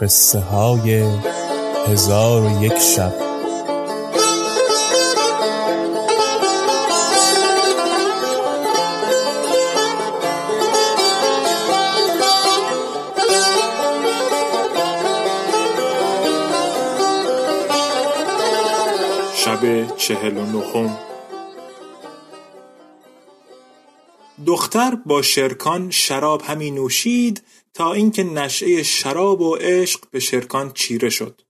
قصه های هزار و یک شب. شب چهل و نهم. دختر با شرکان شراب همی نوشید تا اینکه نشعه شراب و عشق به شرکان چیره شد.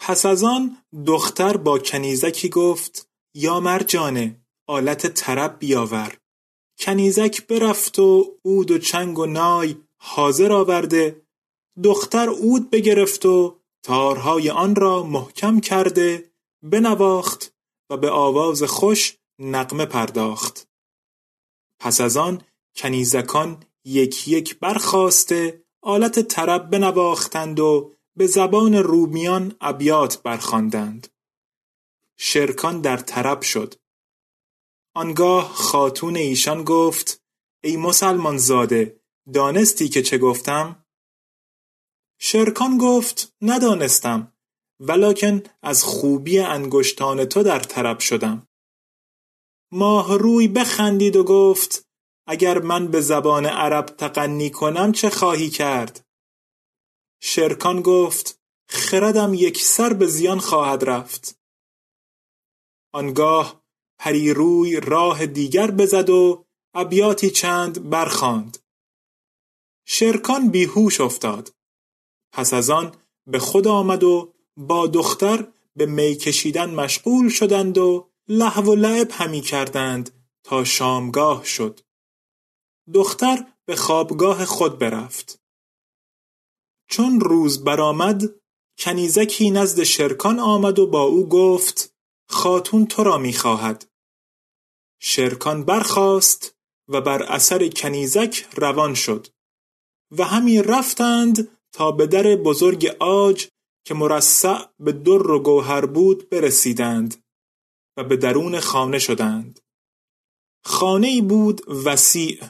پس از آن دختر با کنیزکی گفت یا مرجانه آلت طرب بیاور. کنیزک برفت و عود و چنگ و نای حاضر آورده. دختر عود بگرفت و تارهای آن را محکم کرده بنواخت و به آواز خوش نغمه پرداخت. پس از آن کنیزکان یک یک برخاسته آلت طرب بنواختند و به زبان رومیان ابیات برخواندند. شرکان در طرب شد. آنگاه خاتون ایشان گفت ای مسلمان زاده دانستی که چه گفتم؟ شرکان گفت ندانستم ولکن از خوبی انگشتان تو در طرب شدم. ماه روی بخندید و گفت اگر من به زبان عرب تقنی کنم چه خواهی کرد؟ شرکان گفت خردم یک سر به زیان خواهد رفت. آنگاه پریروی راه دیگر بزد و ابیاتی چند برخاند. شرکان بیهوش افتاد. پس از آن به خود آمد و با دختر به می کشیدن مشغول شدند و لحو و لعب همی کردند تا شامگاه شد. دختر به خوابگاه خود برفت. چون روز برآمد کنیزکی نزد شرکان آمد و با او گفت خاتون تو را می‌خواهد. شرکان برخاست و بر اثر کنیزک روان شد و همی رفتند تا به در بزرگ آج که مرصع به در و گوهر بود برسیدند و به درون خانه شدند. خانه بود وسیع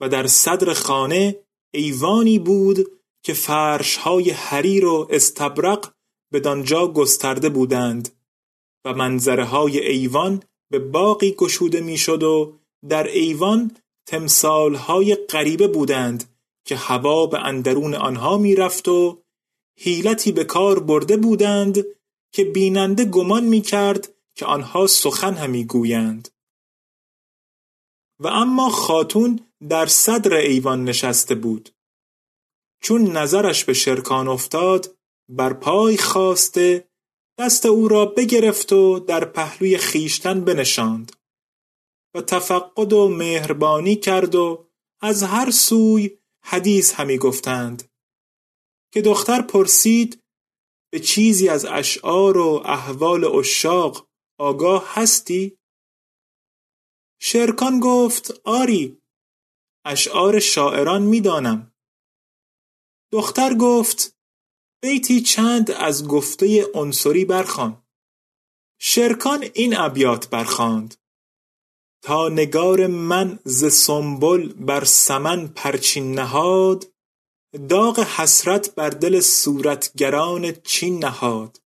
و در صدر خانه ایوانی بود که فرشهای حریر و استبرق بدانجا گسترده بودند و منظره های ایوان به باقی گشوده می‌شد و در ایوان تمثالهای غریبه بودند که هوا به اندرون آنها می‌رفت و حیلتی به کار برده بودند که بیننده گمان می‌کرد که آنها سخن همی گویند. و اما خاتون در صدر ایوان نشسته بود. چون نظرش به شرکان افتاد بر پای خواسته دست او را بگرفت و در پهلوی خیشتن بنشاند. و تفقد و مهربانی کرد و از هر سوی حدیث همی گفتند. که دختر پرسید به چیزی از اشعار و احوال اشاق آگاه هستی؟ شرکان گفت آری. اشعار شاعران می‌دانم. دختر گفت بیتی چند از گفته عنصری برخوان. شرکان این ابیات برخواند. تا نگار من ز سنبل بر سمن پرچین نهاد داغ حسرت بر دل صورتگران چین نهاد.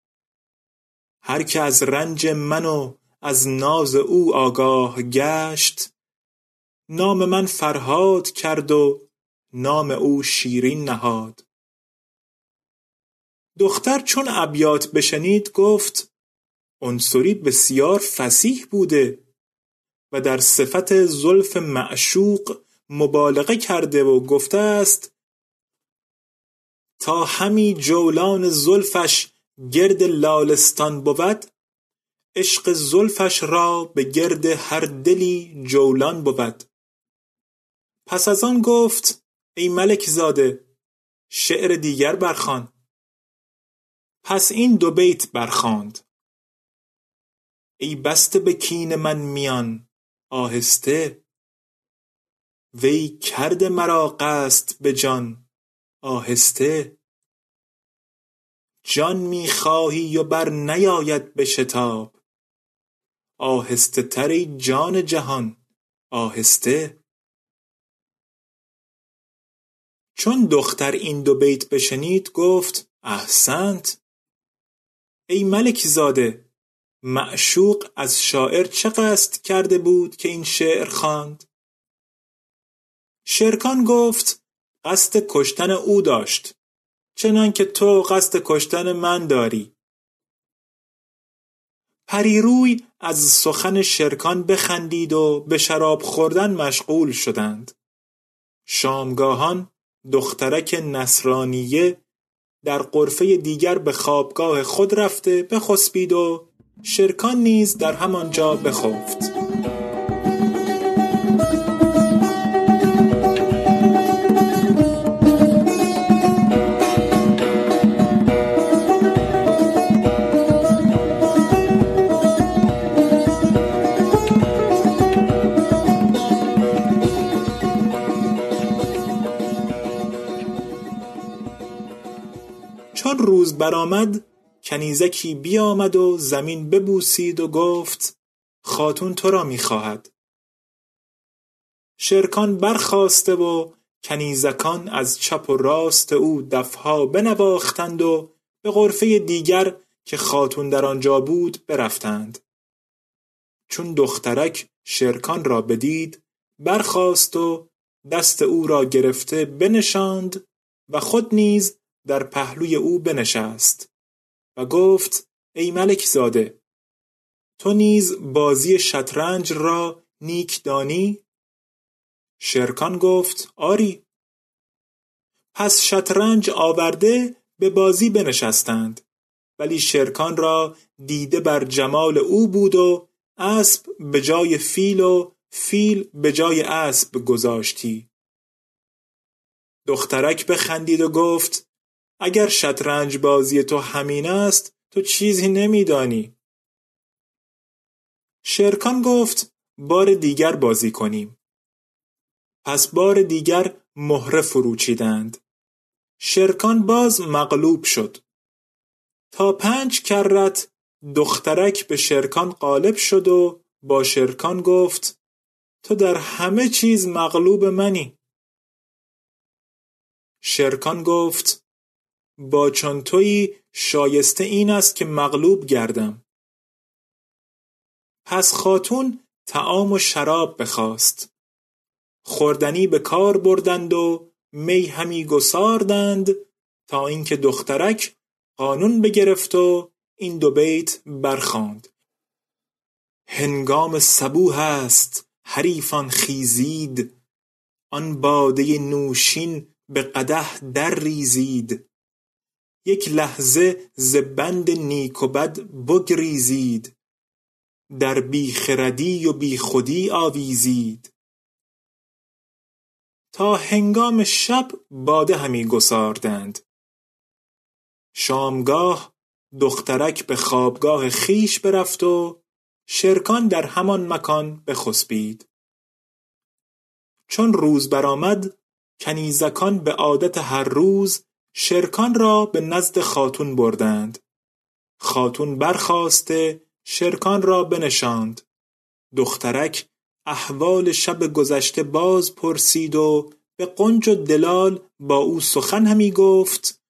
هر که از رنج من و از ناز او آگاه گشت نام من فرهاد کرد و نام او شیرین نهاد. دختر چون ابیات بشنید گفت عنصری بسیار فسیح بوده و در صفت زلف معشوق مبالغه کرده و گفته است تا همی جولان زلفش گرد لالستان بود عشق زلفش را به گرد هر دلی جولان بود. پس از آن گفت ای ملک زاده شعر دیگر برخوان. پس این دو بیت برخواند. ای بسته به کین من میان آهسته وی کرده مرا قصد به جان آهسته. جان می‌خواهی و بر نیاید به شتاب؟ آهسته تر ای جان جهان آهسته. چون دختر این دو بیت بشنید گفت احسنت. ای ملک زاده معشوق از شاعر چه قصد کرده بود که این شعر خواند؟ شرکان گفت قصد کشتن او داشت. چنانکه تو قصد کشتن من داری. پریروی از سخن شرکان بخندید و به شراب خوردن مشغول شدند. شامگاهان دخترک نصرانیه در قرفه دیگر به خوابگاه خود رفته بخسبید و شرکان نیز در همانجا بخفت. برآمد کنیزکی بیامد و زمین ببوسید و گفت خاتون تو را می‌خواهد. شرکان برخاسته و کنیزکان از چپ و راست او دفها بنواختند و به غرفه دیگر که خاتون در آنجا بود برفتند. چون دخترک شرکان را بدید برخاست و دست او را گرفته بنشاند و خود نیز در پهلوی او بنشست و گفت ای ملک زاده تو نیز بازی شطرنج را نیک دانی؟ شرکان گفت آری. پس شطرنج آورده به بازی بنشستند ولی شرکان را دیده بر جمال او بود و اسب به جای فیل و فیل به جای اسب گذاشتی. دخترک بخندید و گفت اگر شطرنج بازی تو همین است تو چیزی نمیدانی. شرکان گفت بار دیگر بازی کنیم. پس بار دیگر مهره فروچیدند. شرکان باز مغلوب شد. تا پنج کرت دخترک به شرکان غالب شد و با شرکان گفت تو در همه چیز مغلوب منی. شرکان گفت با چون تویی شایسته این است که مغلوب گردم. پس خاتون طعام و شراب بخواست. خوردنی به کار بردند و می همی گساردند تا اینکه دخترک قانون بگرفت و این دو بیت برخواند هنگام صبوح است حریفان خیزید آن باده نوشین به قدح در ریزید. یک لحظه ز بند نیک و بد بگریزید. در بیخردی و بیخودی آویزید. تا هنگام شب باده همی گساردند. شامگاه دخترک به خوابگاه خیش برفت و شرکان در همان مکان بخسبید. چون روز برآمد کنیزکان به عادت هر روز شرکان را به نزد خاتون بردند. خاتون برخواسته شرکان را بنشاند. دخترک احوال شب گذشته باز پرسید و به قنج و دلال با او سخن همی گفت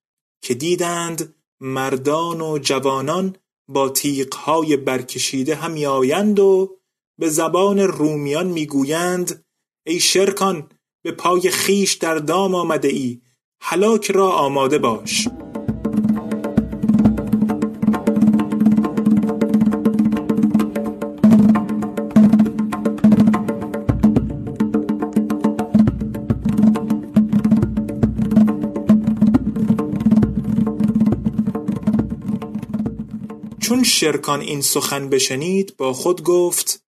که دیدند مردان و جوانان با تیغهای برکشیده همی آیند و به زبان رومیان می‌گویند ای شرکان به پای خیش در دام آمده ای. هلاک را آماده باش. چون شرکان این سخن بشنید با خود گفت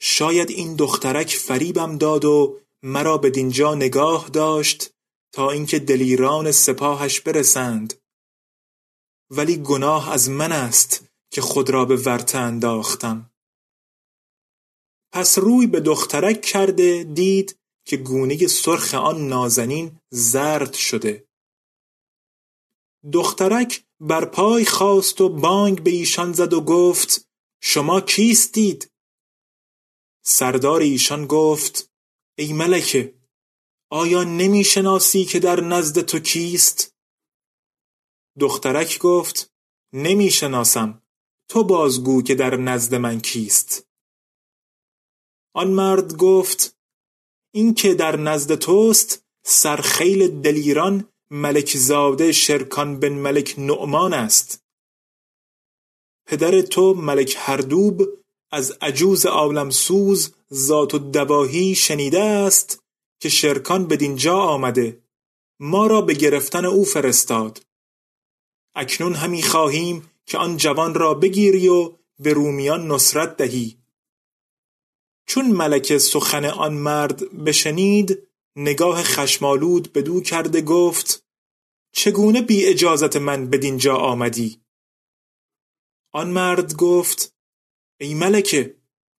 شاید این دخترک فریبم داد و مرا بدینجا نگاه داشت تا اینکه دلیران سپاهش برسند. ولی گناه از من است که خود را به ورطه انداختم. پس روی به دخترک کرده دید که گونه سرخ آن نازنین زرد شده. دخترک بر پای خواست و بانگ به ایشان زد و گفت شما کیستید؟ سردار ایشان گفت ای ملکه آیا نمی شناسی که در نزد تو کیست؟ دخترک گفت نمی شناسم تو بازگو که در نزد من کیست؟ آن مرد گفت این که در نزد توست سرخیل دلیران ملک زاده شرکان بن ملک نعمان است. پدر تو ملک هردوب از عجوز عالم سوز ذات الدواهی شنیده است؟ که شرکان بدینجا آمده ما را به گرفتن او فرستاد. اکنون همی خواهیم که آن جوان را بگیری و به رومیان نصرت دهی. چون ملک سخن آن مرد بشنید نگاه خشمالود بدو کرده گفت چگونه بی اجازت من بدینجا آمدی؟ آن مرد گفت ای ملکه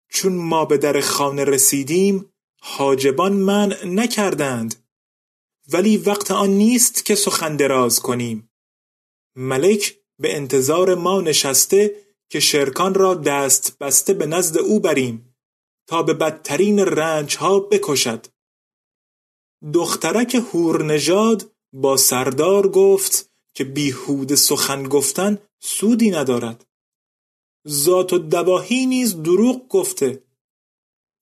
چون ما به در خانه رسیدیم حاجبان من نکردند. ولی وقت آن نیست که سخن دراز کنیم. ملک به انتظار ما نشسته که شرکان را دست بسته به نزد او بریم تا به بدترین رنج ها بکشد. دخترک نژاد با سردار گفت که بیهوده سخن گفتن سودی ندارد. ذات الدواهی نیز دروغ گفته.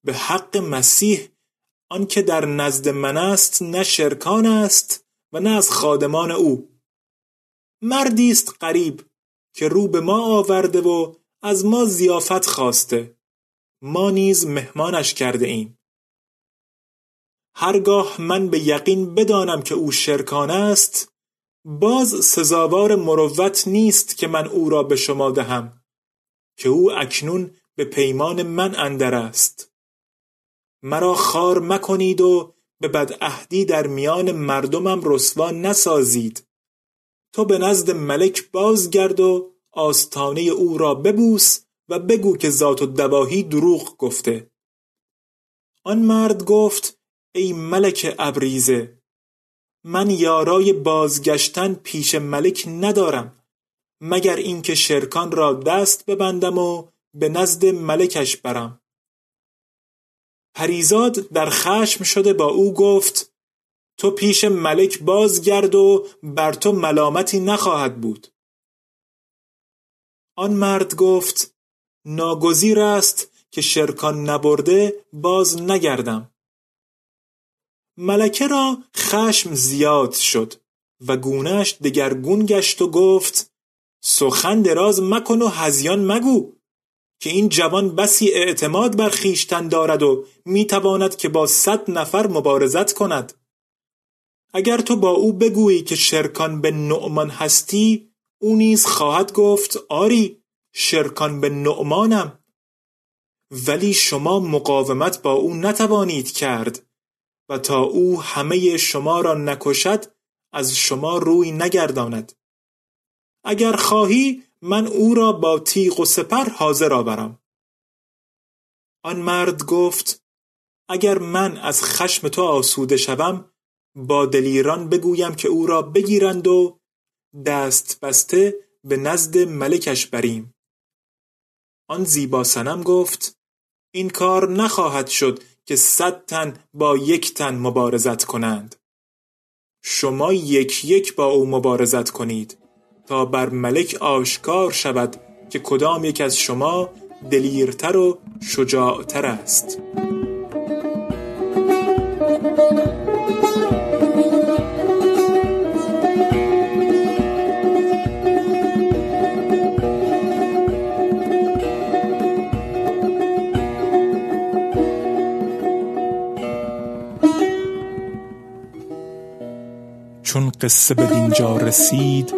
به حق مسیح آنکه در نزد من است نه شرکان است و نه از خادمان او. مردی است غریب که رو به ما آورده و از ما ضیافت خواسته. ما نیز مهمانش کرده ایم. هرگاه من به یقین بدانم که او شرکان است باز سزاوار مروت نیست که من او را به شما دهم که او اکنون به پیمان من اندر است. مرا خار مکنید و به بدعهدی در میان مردمم رسوا نسازید. تو به نزد ملک بازگرد و آستانه او را ببوس و بگو که ذات الدواهی دروغ گفته. آن مرد گفت ای ملک ابریزه من یارای بازگشتن پیش ملک ندارم مگر اینکه شرکان را دست ببندم و به نزد ملکش برم. پریزاد در خشم شده با او گفت تو پیش ملک بازگرد و بر تو ملامتی نخواهد بود. آن مرد گفت ناگزیر است که شرکان نبرده باز نگردم. ملکه را خشم زیاد شد و گونهش دگرگون گشت و گفت سخن دراز مکن و هزیان مگو. که این جوان بسی اعتماد بر خیشتن دارد و می‌تواند که با صد نفر مبارزت کند. اگر تو با او بگویی که شرکان به نعمان هستی او نیز خواهد گفت آری شرکان به نعمانم. ولی شما مقاومت با او نتوانید کرد و تا او همه شما را نکشد از شما روی نگرداند. اگر خواهی من او را با تیغ و سپر حاضر آورم. آن مرد گفت اگر من از خشم تو آسوده شوم با دلیران بگویم که او را بگیرند و دست بسته به نزد ملکش بریم. آن زیبا سنم گفت این کار نخواهد شد که صد تن با یک تن مبارزت کنند. شما یک یک با او مبارزت کنید. تا بر ملک آشکار شود که کدام یک از شما دلیرتر و شجاعتر است. چون قصه به دینجا رسید